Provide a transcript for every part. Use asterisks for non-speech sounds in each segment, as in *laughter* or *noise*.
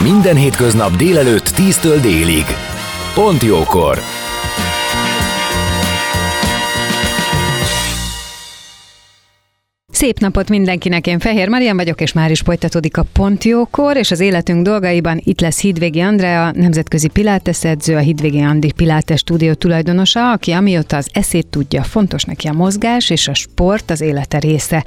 Minden hétköznap délelőtt 10-től délig. Pont jókor! Szép napot mindenkinek, én Fehér Marian vagyok, és már is folytatódik a Pontjókor, és az életünk dolgaiban itt lesz Hidvégi Andrea, nemzetközi pilates edző, a Hidvégi Andi Pilates stúdió tulajdonosa, aki amióta az eszét tudja, fontos neki a mozgás és a sport az élete része.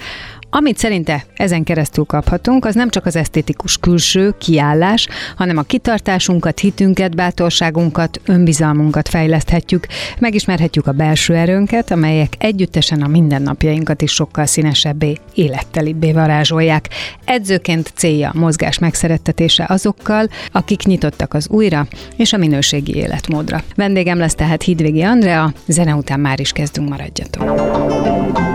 Amit szerinte ezen keresztül kaphatunk, az nem csak az esztétikus külső kiállás, hanem a kitartásunkat, hitünket, bátorságunkat, önbizalmunkat fejleszthetjük, megismerhetjük a belső erőnket, amelyek együttesen a mindennapjainkat is sokkal színesebbé, élettelibbé varázsolják. Edzőként célja a mozgás megszerettetése azokkal, akik nyitottak az újra és a minőségi életmódra. Vendégem lesz tehát Hidvégi Andrea, zene után már is kezdünk, maradjatok.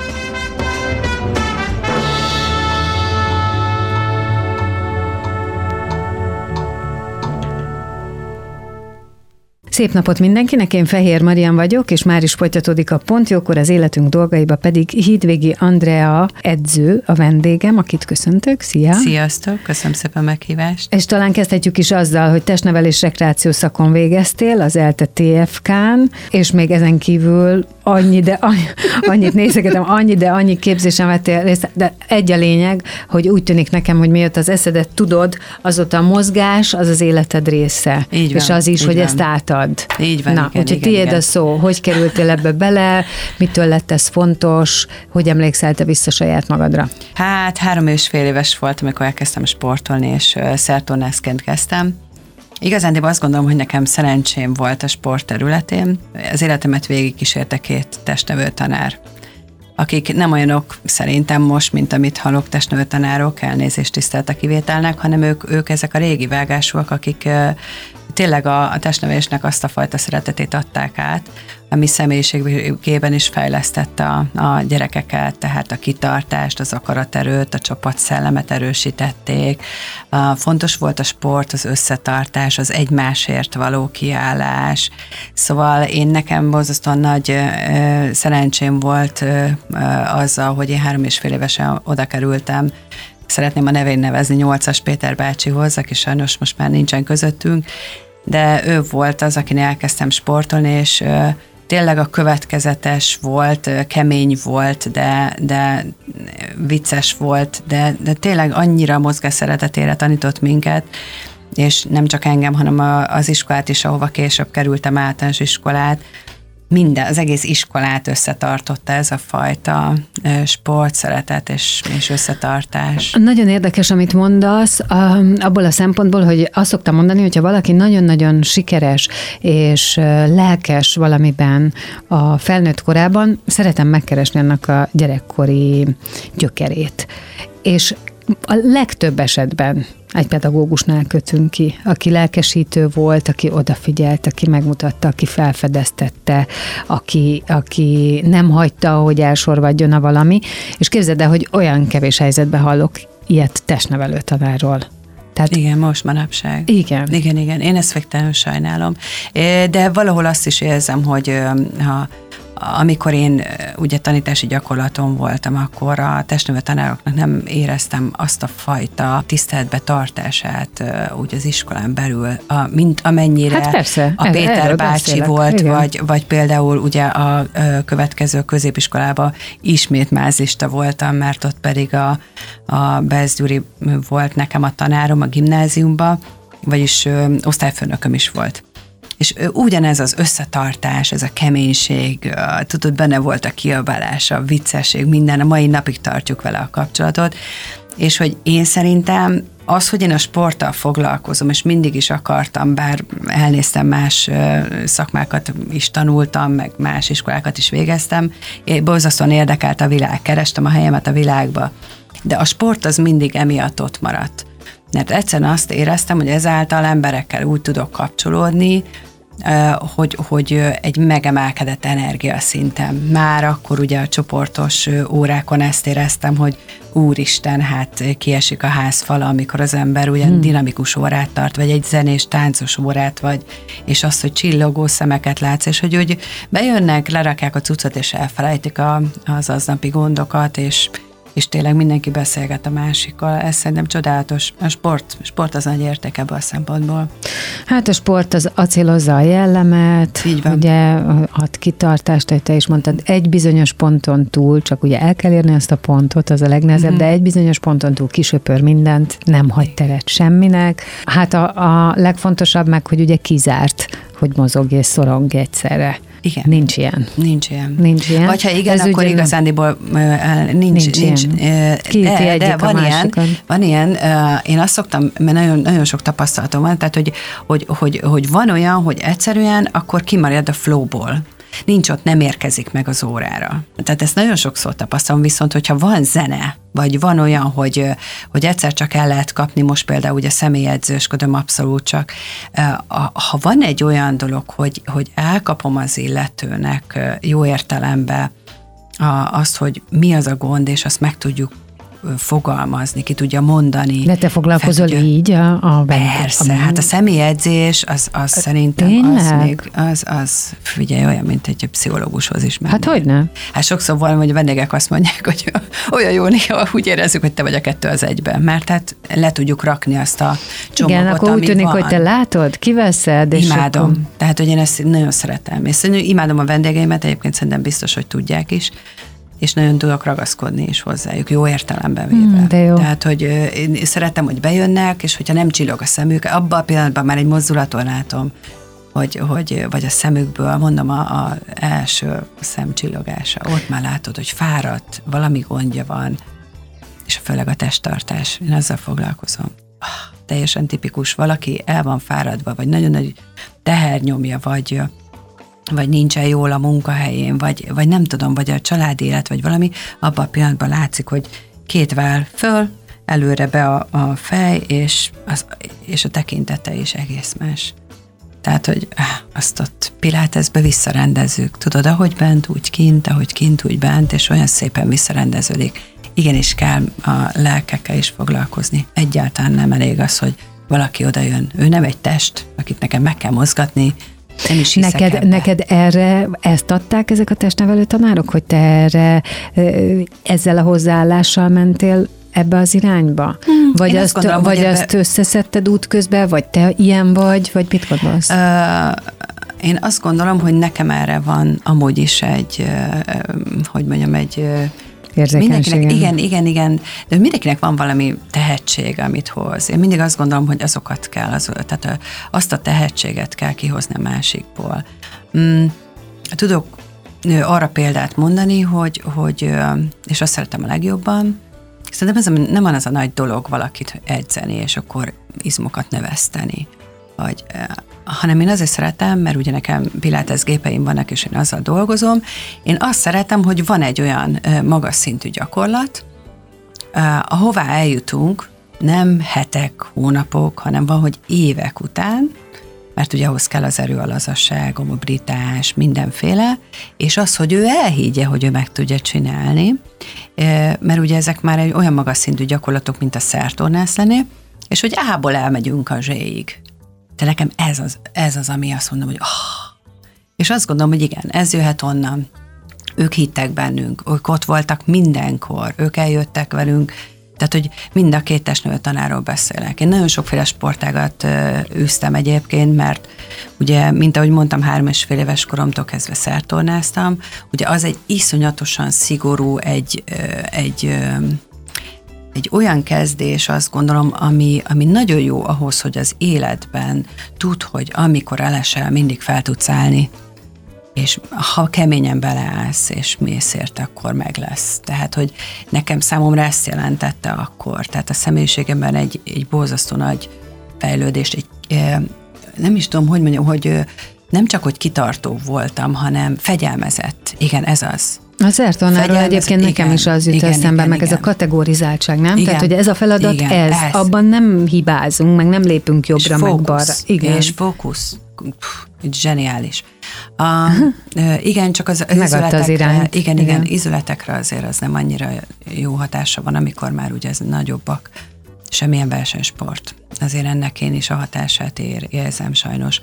Szép napot mindenkinek, én Fehér Marian vagyok, és már is folytatódik a Pontjókor, az életünk dolgaiba pedig Hídvégi Andrea edző, a vendégem, akit köszöntök. Szia! Sziasztok, köszönöm szépen a meghívást. És talán kezdhetjük is azzal, hogy testnevelés rekreáció szakon végeztél az ELTE TFK-n, és még ezen kívül annyi, de annyi, annyit nézegetem, annyi, de annyi képzésen vettél részt, de egy a lényeg, hogy úgy tűnik nekem, hogy miatt az eszedet tudod, azóta a mozgás az az életed része. Így van, és az is, hogy van. ezt átad. Így van, Na, igen, úgyhogy igen, tiéd igen. a szó, hogy kerültél ebbe bele, mitől lett ez fontos, hogy emlékszel te vissza saját magadra? Hát három és fél éves voltam, amikor elkezdtem sportolni, és szertornászként kezdtem. Igazán azt gondolom, hogy nekem szerencsém volt a sport területén. Az életemet végig kísérte két testnevő tanár akik nem olyanok szerintem most, mint amit hallok testnevő tanárok, elnézést tisztelt a kivételnek, hanem ők, ők ezek a régi vágásúak, akik tényleg a, a testnevelésnek azt a fajta szeretetét adták át, ami személyiségében is fejlesztette a, a gyerekeket, tehát a kitartást, az akaraterőt, a csapatszellemet erősítették. Fontos volt a sport, az összetartás, az egymásért való kiállás. Szóval én nekem borzasztóan nagy szerencsém volt azzal, hogy én három és fél évesen oda kerültem, szeretném a nevén nevezni Nyolcas Péter bácsihoz, aki sajnos most már nincsen közöttünk, de ő volt az, akin elkezdtem sportolni, és tényleg a következetes volt, kemény volt, de, de vicces volt, de, de tényleg annyira mozgás szeretetére tanított minket, és nem csak engem, hanem a, az iskolát is, ahova később kerültem általános iskolát, minden, az egész iskolát összetartotta ez a fajta ö, sportszeretet és, és összetartás. Nagyon érdekes, amit mondasz, abból a szempontból, hogy azt szoktam mondani, hogyha valaki nagyon-nagyon sikeres és lelkes valamiben a felnőtt korában, szeretem megkeresni annak a gyerekkori gyökerét. És a legtöbb esetben egy pedagógusnál kötünk ki, aki lelkesítő volt, aki odafigyelt, aki megmutatta, aki felfedeztette, aki, aki nem hagyta, hogy elsorvadjon a valami. És képzeld el, hogy olyan kevés helyzetben hallok ilyet testnevelő tanárról. Tehát Igen, most manapság. Igen. Igen, igen, én ezt végtelenül sajnálom. Eh, De valahol azt is érzem, hogy ha amikor én ugye tanítási gyakorlaton voltam, akkor a testnövő tanároknak nem éreztem azt a fajta tiszteletbe tartását úgy az iskolán belül, a, mint amennyire Hát persze, a er- Péter erről bácsi beszélek, volt, igen. vagy, vagy például ugye a következő középiskolába ismét mázista voltam, mert ott pedig a, a Bez Gyuri volt nekem a tanárom a gimnáziumba, vagyis ö, osztályfőnököm is volt. És ugyanez az összetartás, ez a keménység, tudod, benne volt a kiabálás, a viccesség, minden, a mai napig tartjuk vele a kapcsolatot, és hogy én szerintem az, hogy én a sporttal foglalkozom, és mindig is akartam, bár elnéztem más szakmákat is tanultam, meg más iskolákat is végeztem, én borzasztóan érdekelt a világ, kerestem a helyemet a világba, de a sport az mindig emiatt ott maradt. Mert egyszerűen azt éreztem, hogy ezáltal emberekkel úgy tudok kapcsolódni, hogy, hogy egy megemelkedett energiaszintem. Már akkor ugye a csoportos órákon ezt éreztem, hogy úristen, hát kiesik a házfala, amikor az ember ugye hmm. dinamikus órát tart, vagy egy zenés, táncos órát, vagy, és azt, hogy csillogó szemeket látsz, és hogy úgy bejönnek, lerakják a cuccot, és elfelejtik a, az aznapi gondokat, és, és tényleg mindenki beszélget a másikkal. Ez szerintem csodálatos. A sport, sport az nagy érték ebből a szempontból. Hát a sport az acélozza a jellemet, Így van. ugye ad kitartást, hogy te is mondtad, egy bizonyos ponton túl, csak ugye el kell érni azt a pontot, az a legnehezebb, mm-hmm. de egy bizonyos ponton túl kisöpör mindent, nem hagy teret semminek. Hát a, a legfontosabb meg, hogy ugye kizárt, hogy mozog és szorong egyszerre. Igen. Nincs ilyen. Nincs ilyen. Nincs ilyen. Vagy ha igen, Ez akkor igazándiból nincs, nincs, nincs ilyen. de, de van ilyen, van ilyen, én azt szoktam, mert nagyon, nagyon sok tapasztalatom van, tehát hogy, hogy, hogy, hogy van olyan, hogy egyszerűen akkor kimarad a flowból nincs ott, nem érkezik meg az órára. Tehát ezt nagyon sokszor tapasztalom, viszont hogyha van zene, vagy van olyan, hogy, hogy egyszer csak el lehet kapni, most például ugye személyedzősködöm abszolút csak, ha van egy olyan dolog, hogy, hogy elkapom az illetőnek jó értelemben azt, hogy mi az a gond, és azt meg tudjuk fogalmazni, ki tudja mondani. De te foglalkozol tudja, így a, a Persze, a, hát a személyedzés, az, az szerintem Tényleg? az még, az, az figyelj, olyan, mint egy pszichológushoz is menni. Hát hogy nem? Hát sokszor valami, hogy a vendégek azt mondják, hogy *laughs* olyan jó, néha úgy érezzük, hogy te vagy a kettő az egyben, mert hát le tudjuk rakni azt a csomagot, Igen, akkor úgy tűnik, van. hogy te látod, kiveszed, és Imádom. Akkor... Tehát, hogy én ezt nagyon szeretem. És imádom a vendégeimet, egyébként szerintem biztos, hogy tudják is, és nagyon tudok ragaszkodni is hozzájuk, jó értelemben véve. Mm, de jó. Tehát, hogy én szeretem, hogy bejönnek, és hogyha nem csillog a szemük, abban a pillanatban már egy mozdulaton látom, hogy, hogy, vagy a szemükből, mondom, a, a első szemcsillogása, ott már látod, hogy fáradt, valami gondja van, és főleg a testtartás, én azzal foglalkozom. Ah, teljesen tipikus, valaki el van fáradva, vagy nagyon nagy tehernyomja, vagy vagy nincsen jól a munkahelyén, vagy, vagy nem tudom, vagy a családi élet, vagy valami, abban a pillanatban látszik, hogy két vál föl, előre be a, a fej, és, az, és a tekintete is egész más. Tehát, hogy azt ott Pilátesbe visszarendezzük. Tudod, ahogy bent, úgy kint, ahogy kint, úgy bent, és olyan szépen visszarendeződik. Igenis kell a lelkekkel is foglalkozni. Egyáltalán nem elég az, hogy valaki oda jön. Ő nem egy test, akit nekem meg kell mozgatni, nem is neked, ebbe. neked erre ezt adták ezek a testnevelő tanárok, hogy te erre ezzel a hozzáállással mentél ebbe az irányba? Hmm, vagy azt, gondolom, vagy ebbe... azt összeszedted útközben, vagy te ilyen vagy, vagy mit gondolsz? Uh, én azt gondolom, hogy nekem erre van amúgy is egy, hogy mondjam, egy Mindenkinek, igen, igen, igen, de mindenkinek van valami tehetség, amit hoz. Én mindig azt gondolom, hogy azokat kell, az, tehát azt a tehetséget kell kihozni a másikból. Mm, tudok arra példát mondani, hogy, hogy és azt szeretem a legjobban, Szerintem ez nem van az a nagy dolog valakit edzeni, és akkor izmokat növeszteni. Vagy hanem én azért szeretem, mert ugye nekem pilates gépeim vannak, és én azzal dolgozom, én azt szeretem, hogy van egy olyan magas szintű gyakorlat, ahová eljutunk, nem hetek, hónapok, hanem van, hogy évek után, mert ugye ahhoz kell az erő, a lazasság, a mobilitás, mindenféle, és az, hogy ő elhiggye, hogy ő meg tudja csinálni, mert ugye ezek már egy olyan magas szintű gyakorlatok, mint a szertornász lenni, és hogy A-ból elmegyünk a Z-ig. De nekem ez az, ez az, ami azt mondom, hogy oh. És azt gondolom, hogy igen, ez jöhet onnan. Ők hittek bennünk, ők ott voltak mindenkor, ők eljöttek velünk, tehát, hogy mind a két testnő tanáról beszélek. Én nagyon sokféle sportágat űztem egyébként, mert ugye, mint ahogy mondtam, három és fél éves koromtól kezdve szertornáztam, ugye az egy iszonyatosan szigorú, egy, egy egy olyan kezdés, azt gondolom, ami, ami nagyon jó ahhoz, hogy az életben tud, hogy amikor elesel, mindig fel tudsz állni, és ha keményen beleállsz, és mész érte, akkor meg lesz. Tehát, hogy nekem számomra ezt jelentette akkor. Tehát a személyiségemben egy, egy borzasztó nagy fejlődést, egy, nem is tudom, hogy mondjam, hogy nem csak, hogy kitartó voltam, hanem fegyelmezett. Igen, ez az. A szertornáról egyébként nekem is az jut igen, eszembe, igen, meg igen. ez a kategorizáltság, nem? Igen, Tehát, hogy ez a feladat, igen, ez, ez, abban nem hibázunk, meg nem lépünk jobbra, és meg fókusz, balra. Igen. És fókusz. Pff, zseniális. A, igen, csak az, az izületekre, az irányt. Igen, igen, igen, izületekre azért az nem annyira jó hatása van, amikor már ugye ez nagyobbak. Semmilyen versenysport. Azért ennek én is a hatását ér, érzem sajnos.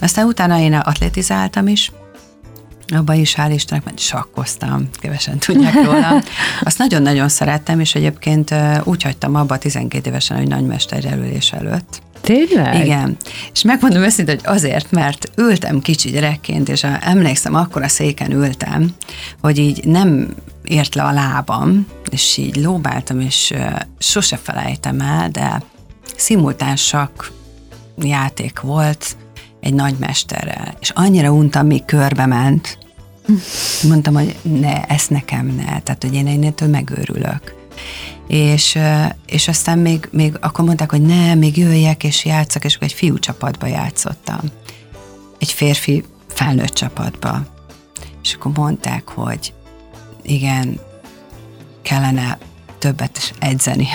Aztán utána én atletizáltam is, abban is hál' Istennek, mert sakkoztam, kevesen tudják róla. *laughs* Azt nagyon-nagyon szerettem, és egyébként úgy hagytam abba 12 évesen, hogy nagymester jelölés előtt. Tényleg? Igen. És megmondom őszintén, hogy azért, mert ültem kicsi gyerekként, és a, emlékszem, akkor a széken ültem, hogy így nem ért le a lábam, és így lóbáltam, és sose felejtem el, de szimultánsak játék volt egy nagymesterrel, és annyira untam, míg körbe ment, mondtam, hogy ne, ezt nekem ne, tehát hogy én ennél megőrülök. És, és aztán még, még akkor mondták, hogy ne, még jöjjek és játszak, és akkor egy fiú csapatba játszottam. Egy férfi felnőtt csapatba. És akkor mondták, hogy igen, kellene többet edzeni.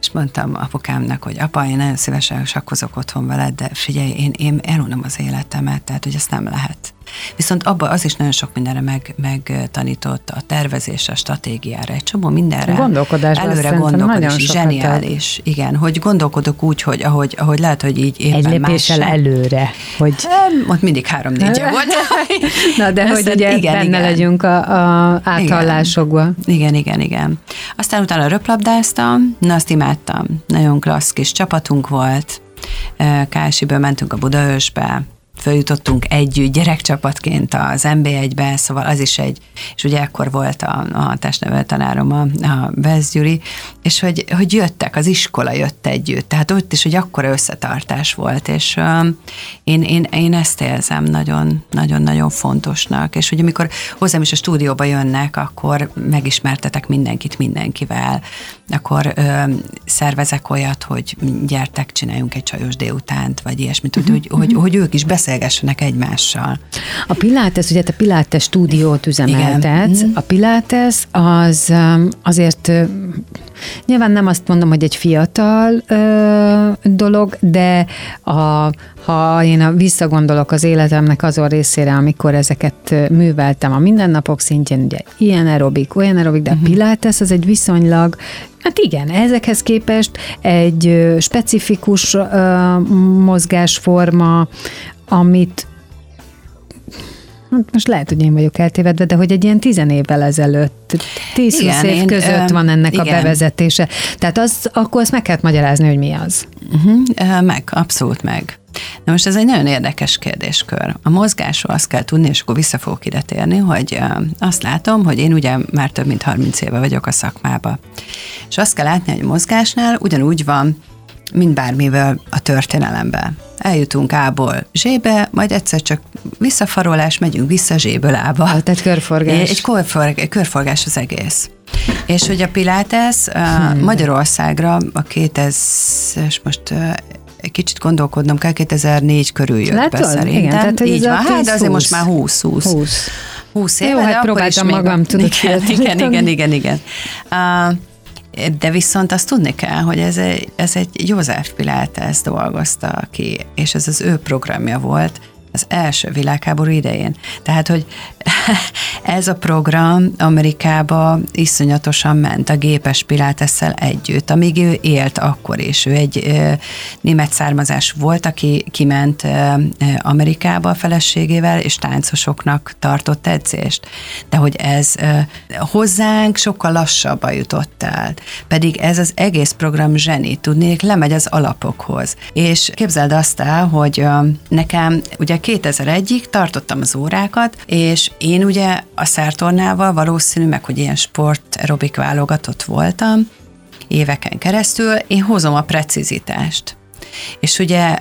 És mondtam apukámnak, hogy apa, én nagyon szívesen sakkozok otthon veled, de figyelj, én, én elunom az életemet, tehát hogy ezt nem lehet. Viszont abban az is nagyon sok mindenre meg, megtanított a tervezésre, a stratégiára, egy csomó mindenre. Gondolkodásban Előre gondolkodás, zseniális. Igen, hogy gondolkodok úgy, hogy ahogy, ahogy lehet, hogy így éppen Egy lépéssel más előre. Hogy... Ott mindig három-négy *laughs* volt. Na, de hogy ugye igen, benne igen. legyünk a, a áthallásokban. Igen, igen, igen. Aztán utána röplabdáztam, na azt imádtam. Nagyon klassz kis csapatunk volt. Kásiből mentünk a Budaörsbe, följutottunk együtt gyerekcsapatként az MB1-be, szóval az is egy, és ugye ekkor volt a, a testnevelő tanárom, a, a Vesz Gyuri, és hogy, hogy jöttek, az iskola jött együtt, tehát ott is, hogy akkora összetartás volt, és um, én, én, én ezt érzem nagyon, nagyon-nagyon fontosnak, és hogy amikor hozzám is a stúdióba jönnek, akkor megismertetek mindenkit mindenkivel, akkor um, szervezek olyat, hogy gyertek, csináljunk egy csajos délutánt, vagy ilyesmit, uh-huh. hogy, hogy, hogy ők is beszélnek beszélgessenek egymással. A Pilates, ugye te Pilates stúdiót üzemeltetsz. Igen. A Pilates az um, azért nyilván nem azt mondom, hogy egy fiatal ö, dolog, de a, ha én a, visszagondolok az életemnek azon részére, amikor ezeket műveltem a mindennapok szintjén, ugye ilyen aerobik, olyan aerobik, de uh-huh. a Pilates az egy viszonylag Hát igen, ezekhez képest egy specifikus uh, mozgásforma, amit hát most lehet, hogy én vagyok eltévedve, de hogy egy ilyen tizen évvel ezelőtt, tíz igen, év között van ennek igen. a bevezetése. Tehát az, akkor azt meg kellett magyarázni, hogy mi az. Uh-huh, meg, abszolút meg. Na most ez egy nagyon érdekes kérdéskör. A mozgásról azt kell tudni, és akkor vissza fogok ide térni, hogy azt látom, hogy én ugye már több mint 30 éve vagyok a szakmába. És azt kell látni, hogy a mozgásnál ugyanúgy van, mint bármivel a történelemben. Eljutunk A-ból zsébe, majd egyszer csak visszafarolás, megyünk vissza zséből A-ba. Tehát körforgás. Egy körforgás, körforgás az egész. És hogy a Pilates hmm. Magyarországra a 2000, most egy kicsit gondolkodnom kell, 2004 körül jött Látod? be szerintem. Igen, tehát, Így van, hát azért most már 20-20. 20. 20 éve, Jó, hát próbáltam magam, tudod. Igen, igen, igen, igen, *laughs* igen. Uh, de viszont azt tudni kell, hogy ez egy, ez egy József Pilates dolgozta ki, és ez az ő programja volt, az első világháború idején. Tehát, hogy *laughs* ez a program Amerikába iszonyatosan ment a gépes pilátesszel együtt, amíg ő élt akkor is. Ő egy ö, német származás volt, aki kiment ö, Amerikába a feleségével, és táncosoknak tartott edzést. De hogy ez ö, hozzánk sokkal lassabban jutott el. Pedig ez az egész program zseni, tudnék, lemegy az alapokhoz. És képzeld azt el, hogy ö, nekem ugye 2001-ig tartottam az órákat, és én ugye a szertornával valószínű, meg hogy ilyen sport aerobik válogatott voltam, éveken keresztül, én hozom a precizitást. És ugye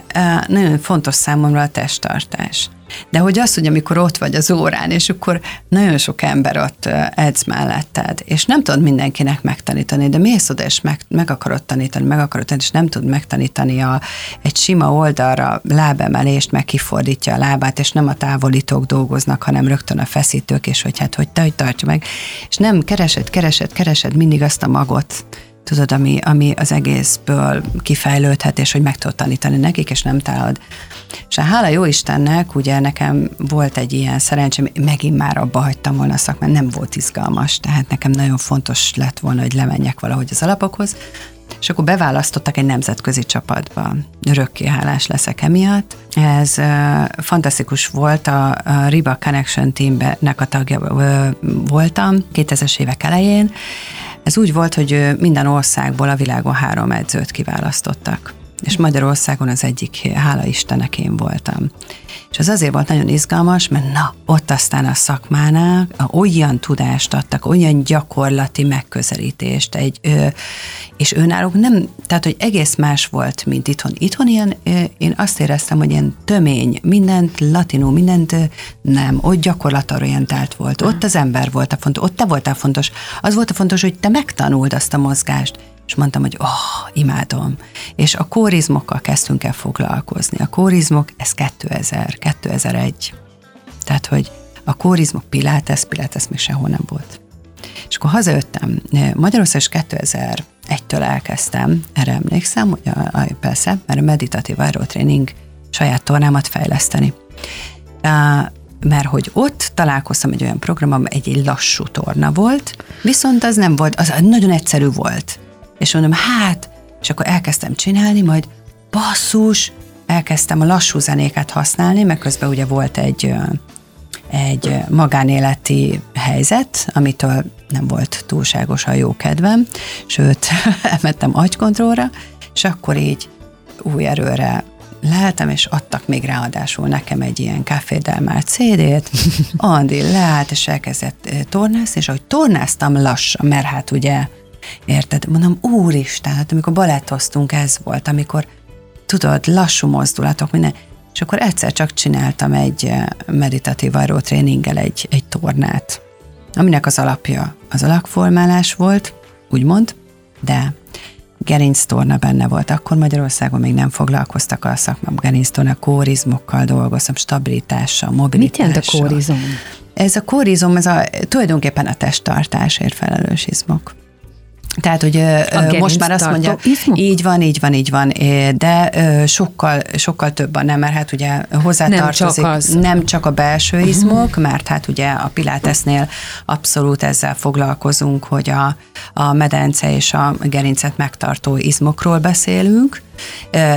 nagyon fontos számomra a testtartás. De hogy az, hogy amikor ott vagy az órán, és akkor nagyon sok ember ott edz melletted, és nem tudod mindenkinek megtanítani, de mész oda, és meg, meg akarod tanítani, meg akarod tanítani, és nem tud megtanítani a, egy sima oldalra lábemelést, meg kifordítja a lábát, és nem a távolítók dolgoznak, hanem rögtön a feszítők, és hogy hát hogy te, hogy tartja meg. És nem keresed, keresed, keresed mindig azt a magot, tudod, ami, ami az egészből kifejlődhet, és hogy meg tudod tanítani nekik, és nem találod. És hát hála jó Istennek, ugye nekem volt egy ilyen szerencsém, megint már abba hagytam volna a szakmát, nem volt izgalmas, tehát nekem nagyon fontos lett volna, hogy lemenjek valahogy az alapokhoz, és akkor beválasztottak egy nemzetközi csapatba. Örökké hálás leszek emiatt. Ez uh, fantasztikus volt, a, a Riba Connection Teamnek a tagja uh, voltam 2000-es évek elején, ez úgy volt, hogy minden országból a világon három edzőt kiválasztottak és Magyarországon az egyik, hála Istennek én voltam. És az azért volt nagyon izgalmas, mert na, ott aztán a szakmánál olyan tudást adtak, olyan gyakorlati megközelítést, egy, ö, és önállók nem, tehát hogy egész más volt, mint itthon. Itthon ilyen, ö, én azt éreztem, hogy ilyen tömény, mindent latinul, mindent nem, ott gyakorlatorientált volt, ott az ember volt a fontos, ott te voltál fontos, az volt a fontos, hogy te megtanuld azt a mozgást, és mondtam, hogy oh, imádom. És a kórizmokkal kezdtünk el foglalkozni. A kórizmok, ez 2000, 2001. Tehát, hogy a kórizmok Pilates, Pilates még sehol nem volt. És akkor hazajöttem, Magyarország 2001-től elkezdtem, erre emlékszem, hogy a, a, persze, mert a meditatív aerotraining saját tornámat fejleszteni. Uh, mert hogy ott találkoztam egy olyan programom, egy, egy lassú torna volt, viszont az nem volt, az nagyon egyszerű volt és mondom, hát, és akkor elkezdtem csinálni, majd basszus, elkezdtem a lassú zenéket használni, mert közben ugye volt egy, egy magánéleti helyzet, amitől nem volt túlságosan jó kedvem, sőt, *laughs* elmentem agykontrollra, és akkor így új erőre lehetem, és adtak még ráadásul nekem egy ilyen Café Del Mar CD-t, Andi leállt, és elkezdett tornászni, és ahogy tornáztam lassan, mert hát ugye Érted? Mondom, úristen, hát amikor balettoztunk, ez volt, amikor tudod, lassú mozdulatok, minden. És akkor egyszer csak csináltam egy eh, meditatív tréninggel egy, egy tornát, aminek az alapja az alakformálás volt, úgymond, de gerinc torna benne volt. Akkor Magyarországon még nem foglalkoztak a szakmám gerinc torna, kórizmokkal dolgoztam, stabilitással, mobilitással. Mit jelent a kórizom? Ez a kórizom, ez a, tulajdonképpen a testtartásért felelős izmok. Tehát, hogy a most már azt mondja, izmok? így van, így van, így van, de sokkal, sokkal több a nem, mert hát ugye hozzátartozik nem csak, nem csak a belső mhm. izmok, uh-huh. mert hát ugye a Pilatesnél abszolút ezzel foglalkozunk, hogy a, a medence és a gerincet megtartó izmokról beszélünk,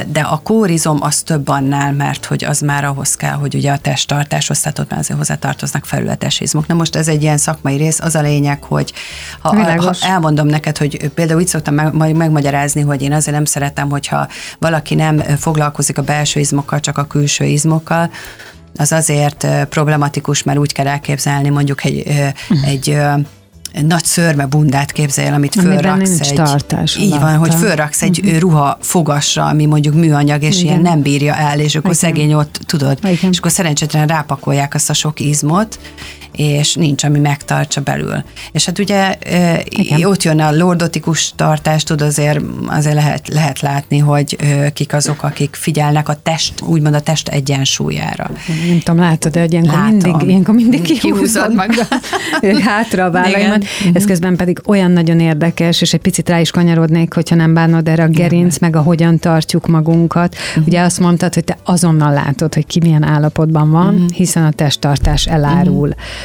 de a kórizom az több annál, mert hogy az már ahhoz kell, hogy ugye a testtartáshoz, tehát ott már azért hozzá tartoznak felületes izmok. Na most ez egy ilyen szakmai rész, az a lényeg, hogy ha, ha elmondom neked, hogy például így szoktam meg, megmagyarázni, hogy én azért nem szeretem, hogyha valaki nem foglalkozik a belső izmokkal, csak a külső izmokkal, az azért problematikus, mert úgy kell elképzelni mondjuk egy, uh-huh. egy nagy szörme bundát képzelj el, amit fölraksz egy... tartás. Így van, hogy fölraksz egy uh-huh. ruha fogasra, ami mondjuk műanyag, és Igen. ilyen nem bírja el, és akkor Igen. szegény ott, tudod, Igen. és akkor szerencsétlen rápakolják azt a sok izmot, és nincs, ami megtartsa belül. És hát ugye Igen. ott jön a lordotikus tartás, tud azért, azért lehet, lehet látni, hogy kik azok, akik figyelnek a test, úgymond a test egyensúlyára. Nem tudom, látod, de ilyenkor mindig, ilyenkor mindig kihúzod magad hátra a vállaimat. Ez közben pedig olyan nagyon érdekes, és egy picit rá is kanyarodnék, hogyha nem bánod erre a gerinc, meg a hogyan tartjuk magunkat. Uh-huh. Ugye azt mondtad, hogy te azonnal látod, hogy ki milyen állapotban van, uh-huh. hiszen a testtartás elárul. Uh-huh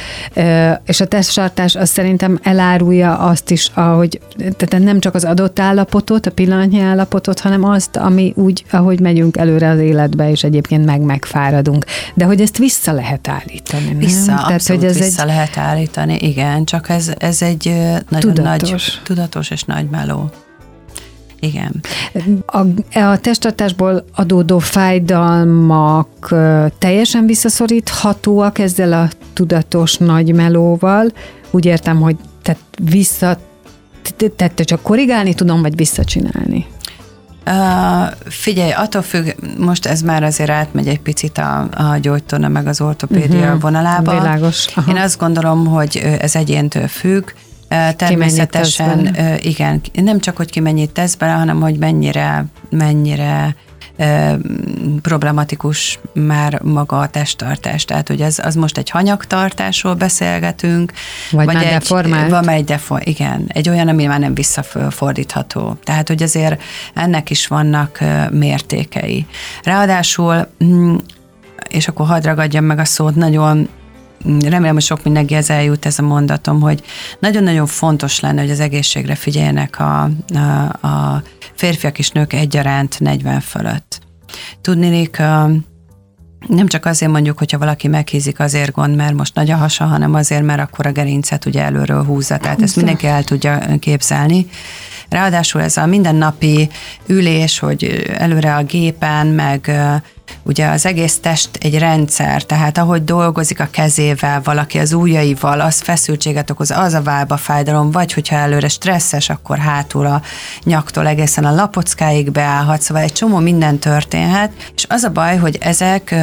és a testsartás az szerintem elárulja azt is, ahogy, tehát nem csak az adott állapotot, a pillanatnyi állapotot, hanem azt, ami úgy, ahogy megyünk előre az életbe, és egyébként meg megfáradunk. De hogy ezt vissza lehet állítani. Nem? Vissza, Tehát, hogy ez vissza egy... lehet állítani, igen, csak ez, ez egy nagyon tudatos. nagy, tudatos és nagy meló. Igen. A, a testtartásból adódó fájdalmak teljesen visszaszoríthatóak ezzel a tudatos nagy melóval. Úgy értem, hogy tehát vissza Tehát te csak korrigálni tudom, vagy visszacsinálni? Uh, figyelj, attól függ, most ez már azért átmegy egy picit a, a gyógytorna meg az ortopédia uh-huh. vonalába. Világos. Aha. Én azt gondolom, hogy ez egyéntől függ. Természetesen, igen, nem csak, hogy ki mennyit tesz bele, hanem hogy mennyire, mennyire problematikus már maga a testtartás. Tehát, hogy ez, az most egy hanyagtartásról beszélgetünk. Vagy, vagy már egy, deformált. Már egy deform, igen, egy olyan, ami már nem visszafordítható. Tehát, hogy azért ennek is vannak mértékei. Ráadásul, mm, és akkor hadd ragadjam meg a szót, nagyon remélem, hogy sok mindenki ez eljut ez a mondatom, hogy nagyon-nagyon fontos lenne, hogy az egészségre figyeljenek a, a, a férfiak és nők egyaránt 40 fölött. Tudnélik, nem csak azért mondjuk, hogyha valaki meghízik azért gond, mert most nagy a hasa, hanem azért, mert akkor a gerincet ugye előről húzza. Tehát ezt mindenki el tudja képzelni. Ráadásul ez a mindennapi ülés, hogy előre a gépen, meg ugye az egész test egy rendszer, tehát ahogy dolgozik a kezével, valaki az ujjaival, az feszültséget okoz, az a válba fájdalom, vagy hogyha előre stresszes, akkor hátul a nyaktól egészen a lapockáig beállhat, szóval egy csomó minden történhet, és az a baj, hogy ezek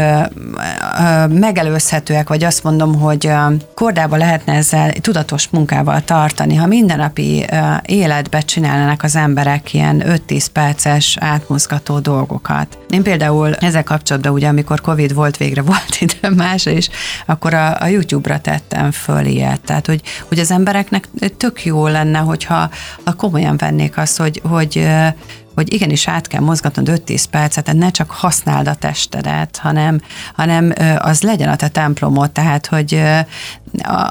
megelőzhetőek, vagy azt mondom, hogy kordába lehetne ezzel tudatos munkával tartani, ha mindennapi életbe csinálnának az emberek ilyen 5-10 perces átmozgató dolgokat. Én például ezek kapcsolatban, ugye amikor Covid volt, végre volt *laughs* idő más, és akkor a, a YouTube-ra tettem föl ilyet. Tehát, hogy, hogy az embereknek tök jó lenne, hogyha ha komolyan vennék azt, hogy, hogy hogy igenis át kell mozgatnod 5-10 percet, tehát ne csak használd a testedet, hanem, hanem az legyen a te templomod, tehát hogy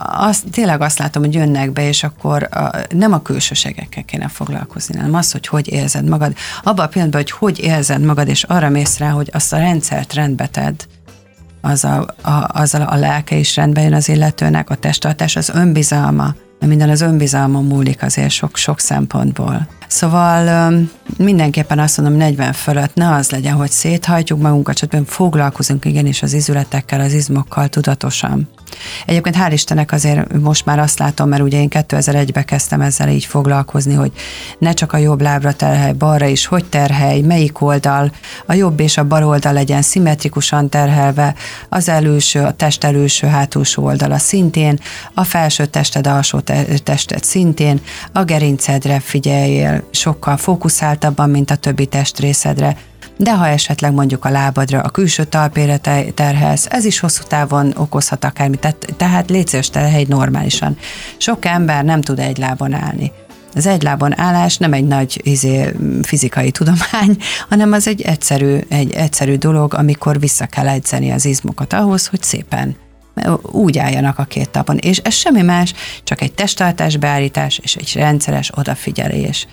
az, tényleg azt látom, hogy jönnek be, és akkor a, nem a külsőségekkel kéne foglalkozni, hanem az, hogy hogy érzed magad. Abban a pillanatban, hogy hogy érzed magad, és arra mész rá, hogy azt a rendszert rendbe tedd, az a, a, azzal a lelke is rendbe jön az illetőnek, a testtartás, az önbizalma, minden az önbizalmon múlik azért sok-sok szempontból. Szóval mindenképpen azt mondom, 40 fölött ne az legyen, hogy széthajtjuk magunkat, csak foglalkozunk igenis az izületekkel, az izmokkal tudatosan. Egyébként hál' Istennek azért most már azt látom, mert ugye én 2001-ben kezdtem ezzel így foglalkozni, hogy ne csak a jobb lábra terhelj, balra is, hogy terhelj, melyik oldal, a jobb és a bal oldal legyen szimmetrikusan terhelve, az előső, a test előső, hátulsó oldala szintén, a felső tested, alsó tested szintén, a gerincedre figyeljél sokkal fókuszáltabban, mint a többi testrészedre, de ha esetleg mondjuk a lábadra, a külső talpére terhelsz, ez is hosszú távon okozhat akármit, tehát, tehát létszős terhelj normálisan. Sok ember nem tud egy lábon állni. Az egy lábon állás nem egy nagy izé, fizikai tudomány, *laughs* hanem az egy egyszerű, egy egyszerű dolog, amikor vissza kell edzeni az izmokat ahhoz, hogy szépen úgy álljanak a két tapon. És ez semmi más, csak egy testtartás beállítás és egy rendszeres odafigyelés.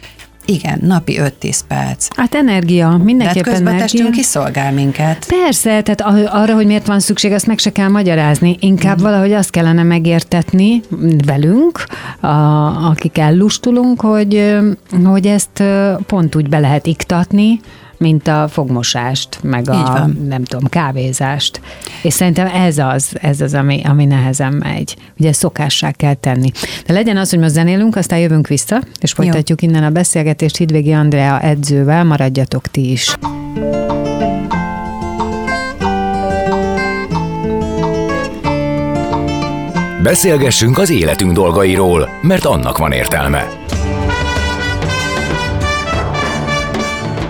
Igen, napi 5-10 perc. Hát energia, mindenképpen De hát közben energia. testünk kiszolgál minket. Persze, tehát arra, hogy miért van szükség, azt meg se kell magyarázni. Inkább mm. valahogy azt kellene megértetni velünk, a, akik ellustulunk, hogy, hogy ezt pont úgy be lehet iktatni, mint a fogmosást, meg a nem tudom, kávézást. És szerintem ez az, ez az, ami, ami nehezen megy. Ugye szokássá kell tenni. De legyen az, hogy most zenélünk, aztán jövünk vissza, és folytatjuk Jó. innen a beszélgetést Hidvégi Andrea edzővel, maradjatok ti is. Beszélgessünk az életünk dolgairól, mert annak van értelme.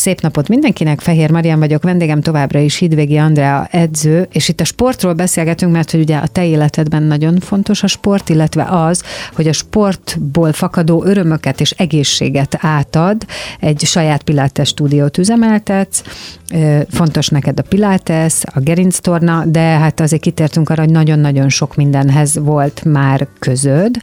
Szép napot mindenkinek, Fehér Marian vagyok, vendégem továbbra is Hidvégi Andrea edző, és itt a sportról beszélgetünk, mert hogy ugye a te életedben nagyon fontos a sport, illetve az, hogy a sportból fakadó örömöket és egészséget átad, egy saját pilates stúdiót üzemeltetsz, fontos neked a pilates, a gerinctorna, de hát azért kitértünk arra, hogy nagyon-nagyon sok mindenhez volt már közöd,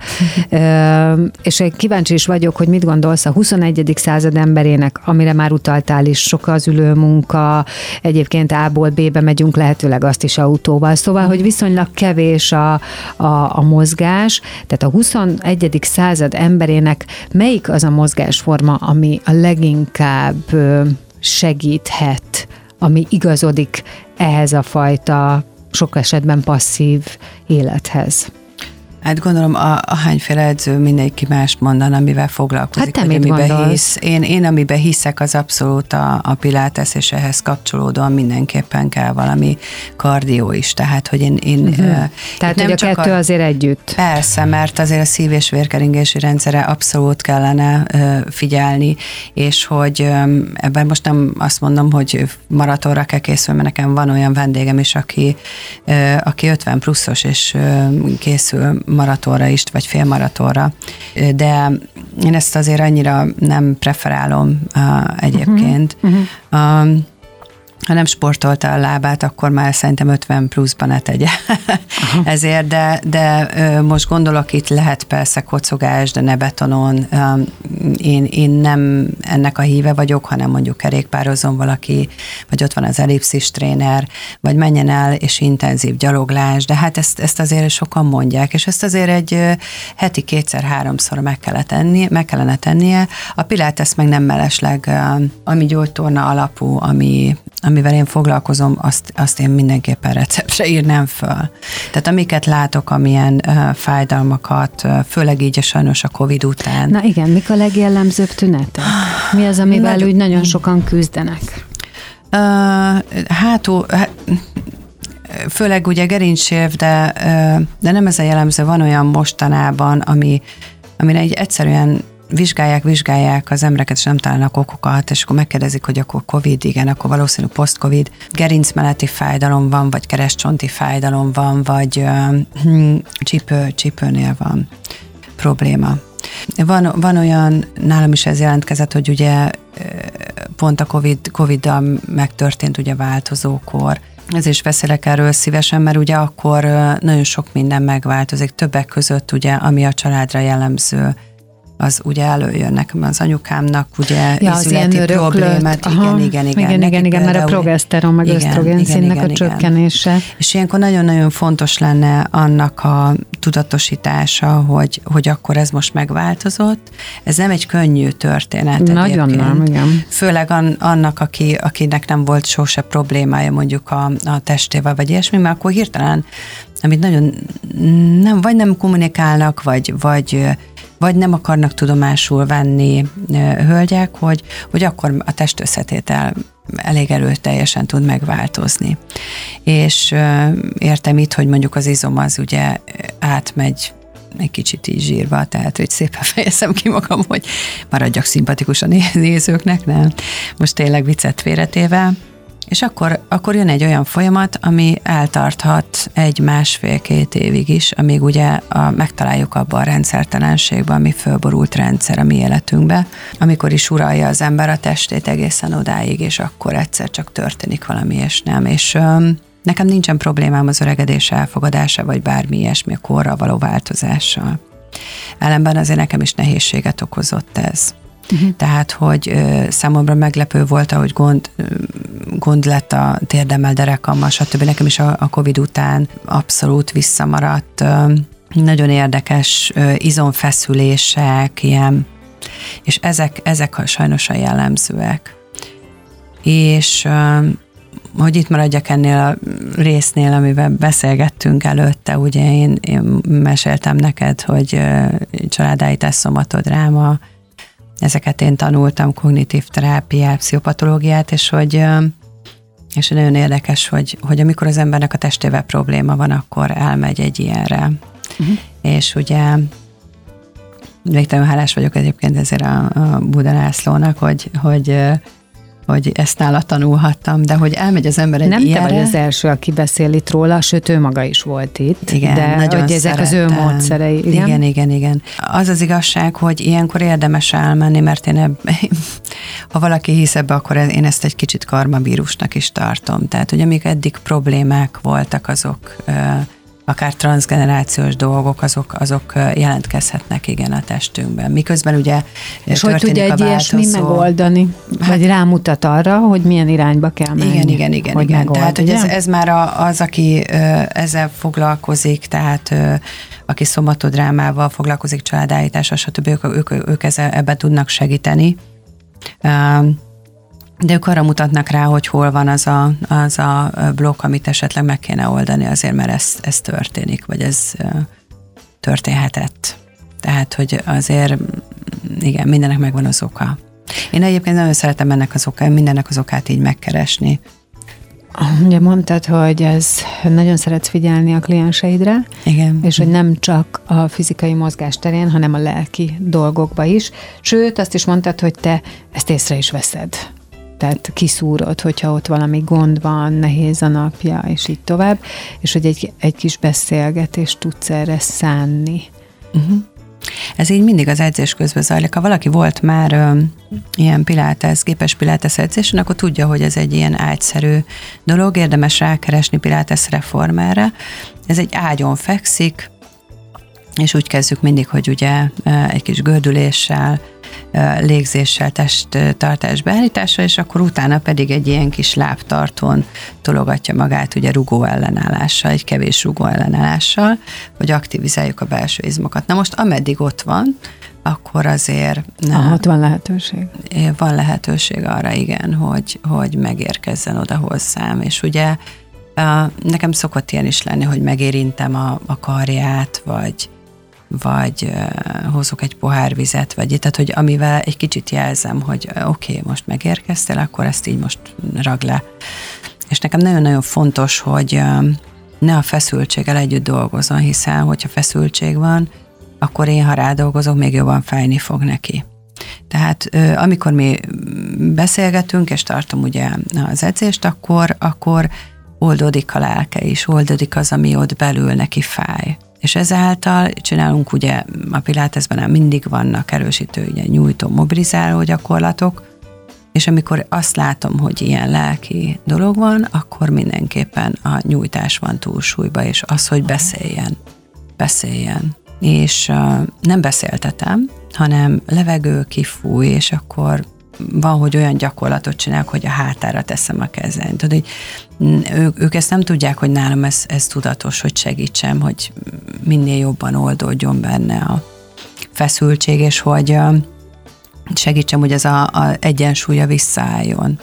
és kíváncsi is vagyok, hogy mit gondolsz a 21. század emberének, amire már utalt mentális, sok az ülő munka, egyébként A-ból B-be megyünk, lehetőleg azt is autóval. Szóval, hogy viszonylag kevés a, a, a mozgás, tehát a 21. század emberének melyik az a mozgásforma, ami a leginkább segíthet, ami igazodik ehhez a fajta sok esetben passzív élethez. Hát gondolom, a, a hányféle edző mindenki más mondan, amivel foglalkozik. Hát te mit amiben gondolsz? hisz. Én, én amiben hiszek, az abszolút a, a pilates, és ehhez kapcsolódóan mindenképpen kell valami kardió is. Tehát, hogy én... én uh-huh. Tehát, nem hogy a kettő a, azért együtt. Persze, mert azért a szív- és vérkeringési rendszere abszolút kellene uh, figyelni, és hogy um, ebben most nem azt mondom, hogy maratonra kell készülni, mert nekem van olyan vendégem is, aki, uh, aki 50 pluszos, és uh, készül maratonra is, vagy félmaratonra, de én ezt azért annyira nem preferálom uh, egyébként. Uh-huh. Uh, ha nem sportolta a lábát, akkor már szerintem 50 pluszban ne tegye. *laughs* Ezért, de, de most gondolok, itt lehet persze kocogás, de ne betonon. Én, én nem ennek a híve vagyok, hanem mondjuk kerékpározom valaki, vagy ott van az ellipszis tréner, vagy menjen el, és intenzív gyaloglás, de hát ezt, ezt azért sokan mondják, és ezt azért egy heti kétszer-háromszor meg kellene tennie, meg kellene tennie. A pilates meg nem mellesleg, ami gyógytorna alapú, ami, amivel én foglalkozom, azt, azt én mindenképpen receptre írnám föl. Tehát amiket látok, amilyen uh, fájdalmakat, uh, főleg így a sajnos a Covid után. Na igen, mik a legjellemzőbb tünetek? Mi az, amivel nagyon, úgy nagyon sokan küzdenek? Uh, hát, hát főleg ugye gerincsév, de, de nem ez a jellemző, van olyan mostanában, ami, amire egy egyszerűen vizsgálják, vizsgálják az embereket, és nem találnak okokat, és akkor megkérdezik, hogy akkor COVID, igen, akkor valószínű post-COVID, gerincmeleti fájdalom van, vagy keresztcsonti fájdalom van, vagy uh, csípő, csípőnél van probléma. Van, van olyan, nálam is ez jelentkezett, hogy ugye pont a COVID, Covid-dal megtörtént ugye változókor, ez is beszélek erről szívesen, mert ugye akkor nagyon sok minden megváltozik, többek között ugye, ami a családra jellemző az ugye előjön nekem az anyukámnak, ugye ja, izületi problémát. Igen, igen, igen. Igen, igen, igen, mert a progeszteron meg ösztrogen színnek a csökkenése. Igen. És ilyenkor nagyon-nagyon fontos lenne annak a tudatosítása, hogy, hogy akkor ez most megváltozott. Ez nem egy könnyű történet. Nagyon egyébként. nem, igen. Főleg an, annak, aki, akinek nem volt sose problémája mondjuk a, a testével, vagy ilyesmi, mert akkor hirtelen amit nagyon nem, vagy nem kommunikálnak, vagy, vagy vagy nem akarnak tudomásul venni hölgyek, hogy, hogy akkor a testösszetétel elég erőteljesen tud megváltozni. És értem itt, hogy mondjuk az izom az ugye átmegy egy kicsit így zsírva, tehát hogy szépen *laughs* fejezem ki magam, hogy maradjak szimpatikus a *laughs* nézőknek, nem? Most tényleg viccet félretéve, és akkor, akkor jön egy olyan folyamat, ami eltarthat egy másfél-két évig is, amíg ugye a, megtaláljuk abban a rendszertelenségben, ami fölborult rendszer a mi életünkbe, amikor is uralja az ember a testét egészen odáig, és akkor egyszer csak történik valami, és nem. És öm, nekem nincsen problémám az öregedés elfogadása, vagy bármi ilyesmi a korra való változással. Ellenben azért nekem is nehézséget okozott ez. Uh-huh. Tehát, hogy ö, számomra meglepő volt, ahogy gond, gond lett a térdemmel, derekammal, stb. Nekem is a, a Covid után abszolút visszamaradt. Nagyon érdekes izomfeszülések, ilyen, és ezek, ezek a sajnos a jellemzőek. És hogy itt maradjak ennél a résznél, amivel beszélgettünk előtte, ugye én, én meséltem neked, hogy családállítás szomatodráma, ezeket én tanultam, kognitív terápiát, pszichopatológiát, és hogy és nagyon érdekes, hogy, hogy amikor az embernek a testével probléma van, akkor elmegy egy ilyenre. Uh-huh. És ugye végtelenül hálás vagyok egyébként ezért a, a Budanászlónak, hogy, hogy hogy ezt nála tanulhattam, de hogy elmegy az ember egy Nem ilyenre. te vagy az első, aki beszél itt róla, sőt ő maga is volt itt. Igen, de nagyon hogy ezek az ő módszerei. Igen? igen, igen, igen. Az az igazság, hogy ilyenkor érdemes elmenni, mert én ebb, *laughs* ha valaki hisz ebbe, akkor én ezt egy kicsit karmabírusnak is tartom. Tehát, hogy amik eddig problémák voltak, azok akár transgenerációs dolgok, azok, azok jelentkezhetnek igen a testünkben. Miközben ugye És hogy tudja egy ilyesmi megoldani? Hát, vagy rámutat arra, hogy milyen irányba kell menni? Igen, igen, igen. Hogy igen. Megold, tehát, hogy ez, ez már az, aki ezzel foglalkozik, tehát aki szomatodrámával foglalkozik, családállítással, stb. Ők, ők, ők ezzel, ebben tudnak segíteni. De ők arra mutatnak rá, hogy hol van az a, az a blokk, amit esetleg meg kéne oldani azért, mert ez, ez történik, vagy ez történhetett. Tehát, hogy azért igen, mindennek megvan az oka. Én egyébként nagyon szeretem ennek az oka, mindennek az okát így megkeresni. Ugye mondtad, hogy ez nagyon szeretsz figyelni a klienseidre, Igen. és hogy nem csak a fizikai mozgás terén, hanem a lelki dolgokba is. Sőt, azt is mondtad, hogy te ezt észre is veszed. Tehát kiszúrod, hogyha ott valami gond van, nehéz a napja, és így tovább, és hogy egy, egy kis beszélgetést tudsz erre szánni. Uh-huh. Ez így mindig az edzés közben zajlik. Ha valaki volt már ö, ilyen pilates, gépes pilates edzésen, akkor tudja, hogy ez egy ilyen ágyszerű dolog, érdemes rákeresni pilates reformerre. Ez egy ágyon fekszik, és úgy kezdjük mindig, hogy ugye egy kis gördüléssel, légzéssel, testtartás beállítással, és akkor utána pedig egy ilyen kis lábtartón tologatja magát ugye rugó ellenállással, egy kevés rugó ellenállással, hogy aktivizáljuk a belső izmokat. Na most ameddig ott van, akkor azért... Ah, ott van lehetőség. Van lehetőség arra, igen, hogy, hogy megérkezzen oda hozzám, és ugye nekem szokott ilyen is lenni, hogy megérintem a, a karját, vagy, vagy hozok egy pohár vizet, vagy tehát, hogy amivel egy kicsit jelzem, hogy oké, okay, most megérkeztél, akkor ezt így most rag le. És nekem nagyon-nagyon fontos, hogy ne a feszültséggel együtt dolgozom, hiszen hogyha feszültség van, akkor én, ha rádolgozok, még jobban fájni fog neki. Tehát amikor mi beszélgetünk, és tartom ugye az edzést, akkor, akkor oldódik a lelke is, oldódik az, ami ott belül neki fáj. És ezáltal csinálunk ugye a Pilatesben mindig vannak erősítő, ugye nyújtó, mobilizáló gyakorlatok, és amikor azt látom, hogy ilyen lelki dolog van, akkor mindenképpen a nyújtás van túlsúlyba, és az, hogy beszéljen, beszéljen. És uh, nem beszéltetem, hanem levegő kifúj, és akkor van, hogy olyan gyakorlatot csinálok, hogy a hátára teszem a kezem. Tudod, hogy ők, ők ezt nem tudják, hogy nálam ez, ez tudatos, hogy segítsem, hogy minél jobban oldódjon benne a feszültség, és hogy segítsem, hogy ez a, a egyensúlya visszaálljon.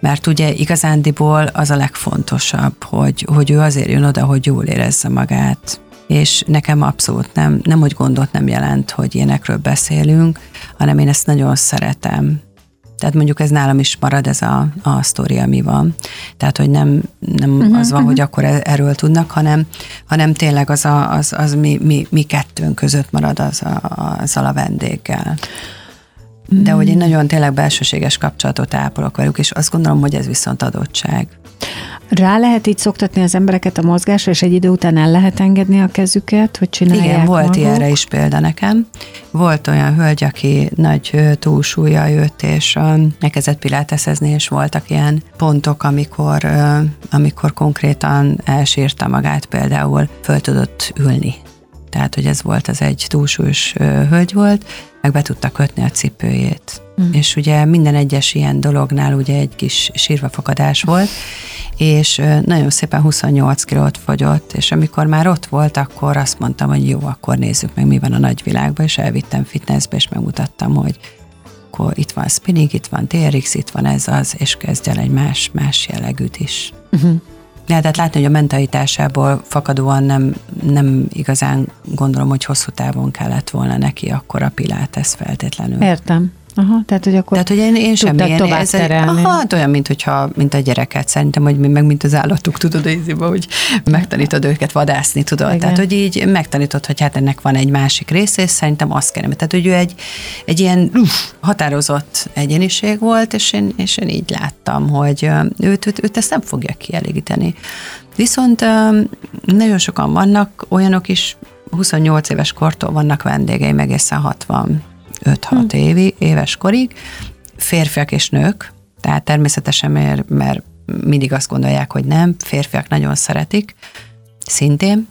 Mert ugye igazándiból az a legfontosabb, hogy, hogy ő azért jön oda, hogy jól érezze magát, és nekem abszolút nem, nem hogy gondot nem jelent, hogy ilyenekről beszélünk, hanem én ezt nagyon szeretem. Tehát mondjuk ez nálam is marad ez a, a sztori, ami van. Tehát, hogy nem, nem uh-huh, az van, uh-huh. hogy akkor e, erről tudnak, hanem, hanem tényleg az, a, az, az mi, mi, mi kettőnk között marad az a, azzal a vendéggel. De hogy én nagyon tényleg belsőséges kapcsolatot ápolok velük, és azt gondolom, hogy ez viszont adottság. Rá lehet így szoktatni az embereket a mozgásra, és egy idő után el lehet engedni a kezüket, hogy csinálják Igen, volt maguk. ilyenre is példa nekem. Volt olyan hölgy, aki nagy túlsúlya jött, és elkezdett piláteszezni, és voltak ilyen pontok, amikor, amikor konkrétan elsírta magát, például föl tudott ülni. Tehát, hogy ez volt, az egy túlsúlyos hölgy volt, meg be tudta kötni a cipőjét. Mm. És ugye minden egyes ilyen dolognál ugye egy kis sírvafakadás volt, és nagyon szépen 28 kilót fogyott, és amikor már ott volt, akkor azt mondtam, hogy jó, akkor nézzük meg, mi van a nagyvilágban, és elvittem fitnessbe, és megmutattam, hogy akkor itt van spinning, itt van TRX, itt van ez az, és kezdj el egy más, más jellegűt is. Uh-huh. Lehetett látni, hogy a mentalitásából fakadóan nem, nem igazán gondolom, hogy hosszú távon kellett volna neki akkor a pilates feltétlenül. Értem. Aha, tehát, hogy akkor tehát, hogy én, én sem ilyen, tovább ez egy, aha, hát olyan, mint, hogyha, mint a gyereket. Szerintem, hogy meg mint az állatok, tudod, íziba, hogy megtanítod őket vadászni, tudod. Igen. Tehát, hogy így megtanítod, hogy hát ennek van egy másik része, és szerintem azt kellene. Tehát, hogy ő egy, egy ilyen uff, határozott egyeniség volt, és én, és én így láttam, hogy őt, őt, őt ezt nem fogja kielégíteni. Viszont nagyon sokan vannak, olyanok is, 28 éves kortól vannak vendégeim egészen 60 5-6 hm. évi, éves korig, férfiak és nők, tehát természetesen, mert, mert mindig azt gondolják, hogy nem, férfiak nagyon szeretik, szintén,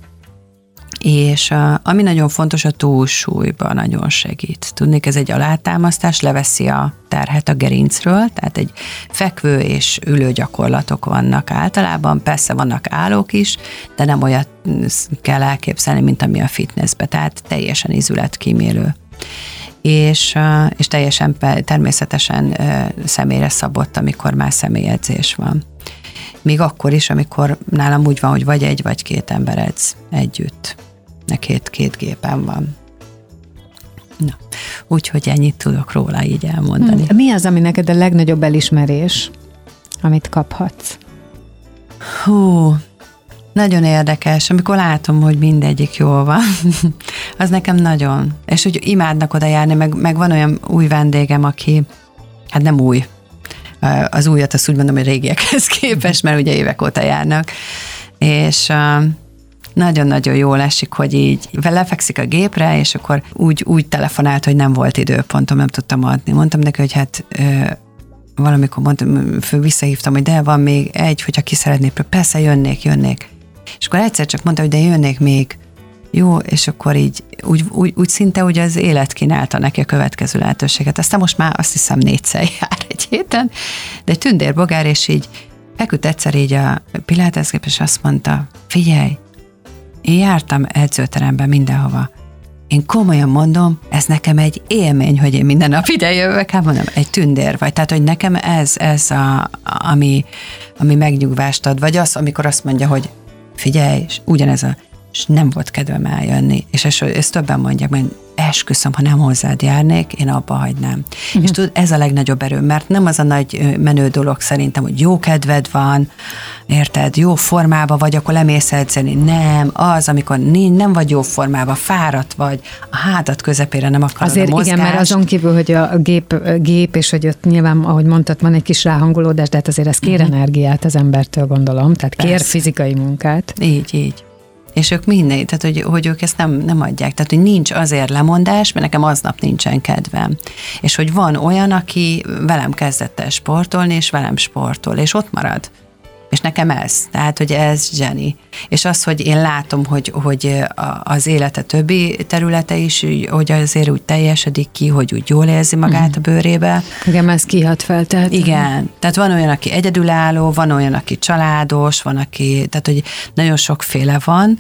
és a, ami nagyon fontos, a túlsúlyban nagyon segít. Tudnék, ez egy alátámasztás, leveszi a terhet a gerincről, tehát egy fekvő és ülő gyakorlatok vannak általában, persze vannak állók is, de nem olyat kell elképzelni, mint ami a fitnessbe, tehát teljesen izületkímélő és, és teljesen természetesen személyre szabott, amikor már személyedzés van. Még akkor is, amikor nálam úgy van, hogy vagy egy, vagy két ember edz együtt. Ne két, két gépen van. Na, úgyhogy ennyit tudok róla így elmondani. Hmm. Mi az, ami neked a legnagyobb elismerés, amit kaphatsz? Hú, nagyon érdekes, amikor látom, hogy mindegyik jól van, *laughs* az nekem nagyon. És hogy imádnak oda járni, meg, meg van olyan új vendégem, aki, hát nem új, az újat azt úgy mondom, hogy régiekhez *laughs* képest, mert ugye évek óta járnak, és nagyon-nagyon jól esik, hogy így lefekszik a gépre, és akkor úgy, úgy telefonált, hogy nem volt időpontom, nem tudtam adni. Mondtam neki, hogy hát valamikor mondtam, visszahívtam, hogy de van még egy, hogyha ki szeretnék, persze jönnék, jönnék. És akkor egyszer csak mondta, hogy de jönnék még. Jó, és akkor így úgy, úgy, úgy szinte úgy az élet kínálta neki a következő lehetőséget. Aztán most már azt hiszem négyszer jár egy héten, de egy tündérbogár, és így feküdt egyszer így a piláteszgép, és azt mondta, figyelj, én jártam edzőteremben mindenhova. Én komolyan mondom, ez nekem egy élmény, hogy én minden nap ide jövök, hát mondom, egy tündér vagy. Tehát, hogy nekem ez, ez a, ami, ami megnyugvást ad. Vagy az, amikor azt mondja, hogy figyelj, és ugyanez a, és nem volt kedvem eljönni. És ezt, ezt többen mondják, hogy esküszöm, ha nem hozzád járnék, én abba hagynám. Uh-huh. És tudod, ez a legnagyobb erő, mert nem az a nagy menő dolog szerintem, hogy jó kedved van, érted, jó formában vagy, akkor lemész edzeni. Nem, az, amikor nem vagy jó formában, fáradt vagy, a hátat közepére nem akarod Azért a mozgást. igen, mert azon kívül, hogy a gép, gép és hogy ott nyilván, ahogy mondtad, van egy kis ráhangolódás, de hát azért ez kér uh-huh. energiát az embertől, gondolom, tehát kér Persze. fizikai munkát. Így, így. És ők minden, tehát hogy, hogy ők ezt nem, nem adják. Tehát, hogy nincs azért lemondás, mert nekem aznap nincsen kedvem. És hogy van olyan, aki velem kezdett el sportolni, és velem sportol, és ott marad. És nekem ez, tehát, hogy ez zseni. És az, hogy én látom, hogy, hogy az élete többi területe is, hogy azért úgy teljesedik ki, hogy úgy jól érzi magát mm. a bőrébe. Igen, ez kihat fel. Tehát... Igen, tehát van olyan, aki egyedülálló, van olyan, aki családos, van, aki, tehát hogy nagyon sokféle van,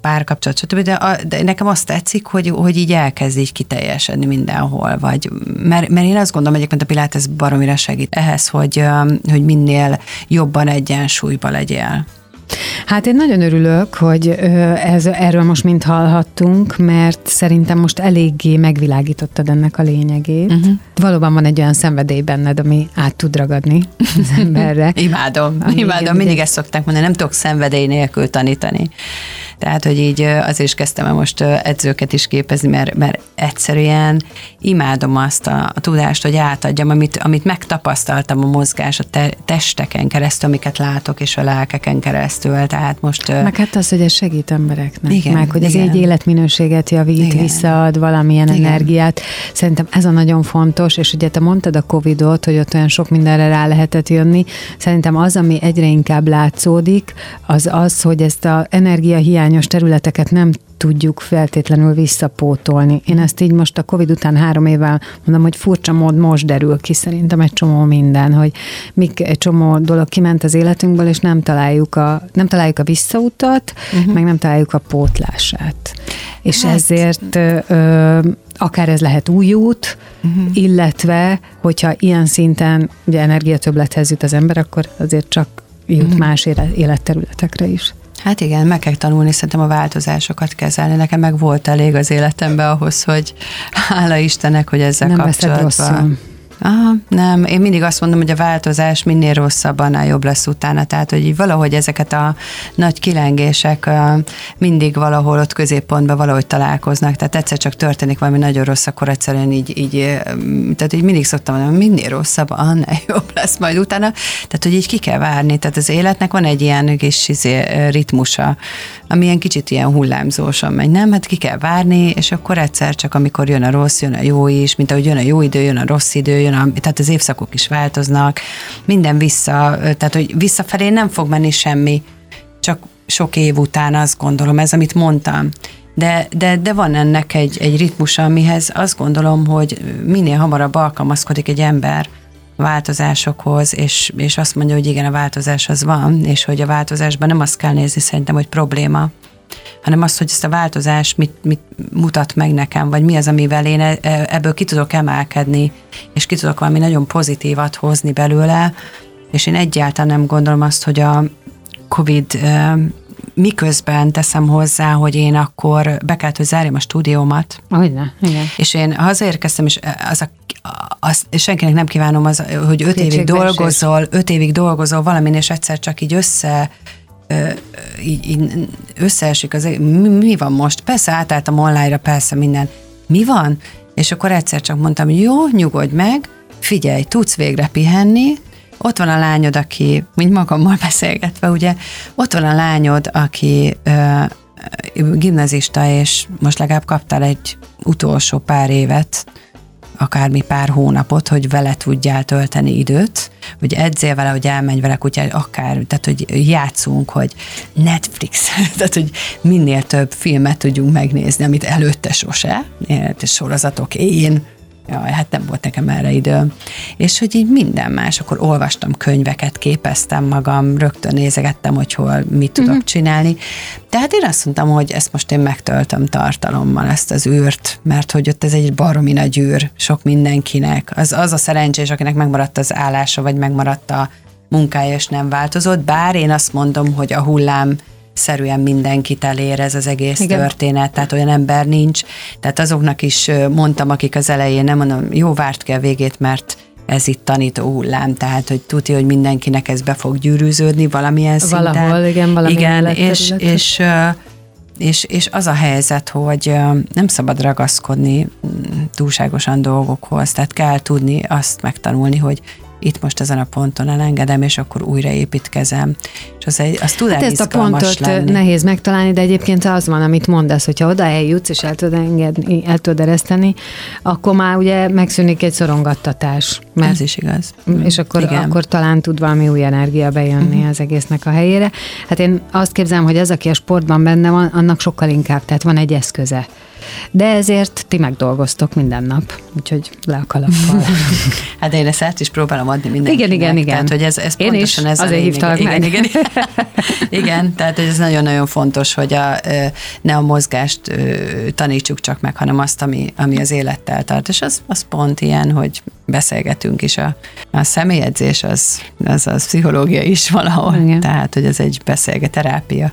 párkapcsolat, stb. De, a, de nekem azt tetszik, hogy, hogy így elkezd így kiteljesedni mindenhol, vagy, mert, mert én azt gondolom egyébként a Pilates baromira segít ehhez, hogy, hogy minél jobban egyensúlyba legyél. Hát én nagyon örülök, hogy ez, erről most mind hallhattunk, mert szerintem most eléggé megvilágítottad ennek a lényegét. Uh-huh. Valóban van egy olyan szenvedély benned, ami át tud ragadni az *laughs* emberre. imádom, imádom, mindig ezt szokták mondani, nem tudok szenvedély nélkül tanítani. Tehát, hogy így azért is kezdtem el most edzőket is képezni, mert, mert egyszerűen imádom azt a, a tudást, hogy átadjam, amit, amit megtapasztaltam a mozgás, a te, testeken keresztül, amiket látok, és a lelkeken keresztül. Tehát most... Meg hát az, hogy ez segít embereknek, igen, meg hogy igen. ez egy életminőséget javít, igen. visszaad valamilyen igen. energiát. Szerintem ez a nagyon fontos, és ugye te mondtad a Covid-ot, hogy ott olyan sok mindenre rá lehetett jönni. Szerintem az, ami egyre inkább látszódik, az az, hogy ezt a energiahiány hiányos területeket nem tudjuk feltétlenül visszapótolni. Én ezt így most a Covid után három évvel mondom, hogy furcsa mód most derül ki szerintem egy csomó minden, hogy mik egy csomó dolog kiment az életünkből, és nem találjuk a, nem találjuk a visszautat, uh-huh. meg nem találjuk a pótlását. És hát. ezért ö, akár ez lehet új út, uh-huh. illetve hogyha ilyen szinten ugye energiatöblethez jut az ember, akkor azért csak jut uh-huh. más életterületekre is. Hát igen, meg kell tanulni szerintem a változásokat kezelni. Nekem meg volt elég az életemben ahhoz, hogy hála Istennek, hogy ezzel Nem kapcsolatban. Aha, nem, én mindig azt mondom, hogy a változás minél rosszabb, annál jobb lesz utána. Tehát, hogy így valahogy ezeket a nagy kilengések mindig valahol ott középpontban valahogy találkoznak. Tehát egyszer csak történik valami nagyon rossz, akkor egyszerűen így, így tehát így mindig szoktam mondani, hogy minél rosszabb, annál *laughs* jobb lesz majd utána. Tehát, hogy így ki kell várni. Tehát az életnek van egy ilyen kis izé, ritmusa, ami ilyen kicsit ilyen hullámzósan megy. Nem, hát ki kell várni, és akkor egyszer csak, amikor jön a rossz, jön a jó is, mint ahogy jön a jó idő, jön a rossz idő, jön a, tehát az évszakok is változnak, minden vissza, tehát hogy visszafelé nem fog menni semmi, csak sok év után azt gondolom, ez amit mondtam. De, de, de van ennek egy, egy ritmusa, amihez azt gondolom, hogy minél hamarabb alkalmazkodik egy ember változásokhoz, és, és azt mondja, hogy igen, a változás az van, és hogy a változásban nem azt kell nézni szerintem, hogy probléma, hanem azt, hogy ezt a változás mit, mit mutat meg nekem, vagy mi az, amivel én e, e, ebből ki tudok emelkedni, és ki tudok valami nagyon pozitívat hozni belőle, és én egyáltalán nem gondolom azt, hogy a COVID e, miközben teszem hozzá, hogy én akkor be kellett, hogy zárjam a stúdiómat. Hogyne, igen. És én hazaérkeztem, és az a, az, és senkinek nem kívánom, az, hogy öt évig dolgozol, öt évig dolgozol valamin, és egyszer csak így össze így, így összeesik az, mi, mi van most? Persze átálltam online-ra, persze minden. Mi van? És akkor egyszer csak mondtam, jó, nyugodj meg, figyelj, tudsz végre pihenni, ott van a lányod, aki, mint magammal *laughs* beszélgetve, ugye, ott van a lányod, aki ö, gimnazista, és most legalább kaptál egy utolsó pár évet, akármi pár hónapot, hogy vele tudjál tölteni időt, hogy edzél vele, hogy elmenj vele kutyát, akár, tehát hogy játszunk, hogy Netflix, *laughs* tehát hogy minél több filmet tudjunk megnézni, amit előtte sose, sorozatok, én, Jaj, hát nem volt nekem erre idő. És hogy így minden más, akkor olvastam könyveket, képeztem magam, rögtön nézegettem, hogy hol mit tudok uh-huh. csinálni. Tehát én azt mondtam, hogy ezt most én megtöltöm tartalommal, ezt az űrt, mert hogy ott ez egy baromi nagy űr sok mindenkinek. Az, az a szerencsés, akinek megmaradt az állása, vagy megmaradt a munkája, és nem változott, bár én azt mondom, hogy a hullám szerűen mindenkit elér ez az egész Igen. történet, tehát olyan ember nincs. Tehát azoknak is mondtam, akik az elején nem mondom, jó, várt ki a végét, mert ez itt tanító hullám, tehát hogy tudja, hogy mindenkinek ez be fog gyűrűződni valamilyen Valahol, szinten. Valahol, igen, valamilyen Igen, és, és, és, és az a helyzet, hogy nem szabad ragaszkodni mm, túlságosan dolgokhoz, tehát kell tudni azt megtanulni, hogy itt most ezen a ponton elengedem, és akkor újra építkezem. És az, egy, az tud hát ezt a pontot lenni. nehéz megtalálni, de egyébként az van, amit mondasz, hogyha oda eljutsz, és el tudod engedni, el tudod ereszteni, akkor már ugye megszűnik egy szorongattatás. Mert, Ez is igaz. És akkor, akkor talán tud valami új energia bejönni uh-huh. az egésznek a helyére. Hát én azt képzelem, hogy az, aki a sportban benne van, annak sokkal inkább, tehát van egy eszköze de ezért ti megdolgoztok minden nap, úgyhogy le a kalappal. *laughs* hát én ezt át is próbálom adni mindenkinek. Igen, igen, igen. Tehát, hogy ez, ez én pontosan is, ez azért hívtalak igen. Igen, igen. *laughs* igen, tehát ez nagyon-nagyon fontos, hogy a, ne a mozgást tanítsuk csak meg, hanem azt, ami, ami az élettel tart. És az, az pont ilyen, hogy beszélgetünk is. A, a személyedzés az, az, az pszichológia is valahol. Igen. Tehát, hogy ez egy beszélgeterápia.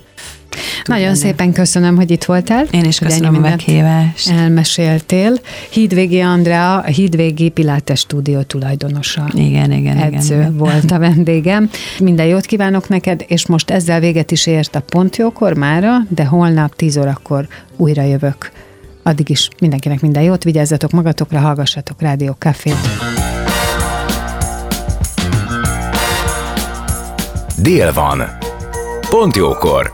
Nagyon lenni. szépen köszönöm, hogy itt voltál. Én is köszönöm a meghívást. Elmeséltél. Hídvégi Andrea, a Hídvégi Pilates stúdió tulajdonosa. Igen, igen, edző igen. volt a *laughs* vendégem. Minden jót kívánok neked, és most ezzel véget is ért a Pontjókor mára, de holnap 10 órakor újra jövök. Addig is mindenkinek minden jót, vigyázzatok magatokra, hallgassatok Rádió Café. Dél van. Pont jókor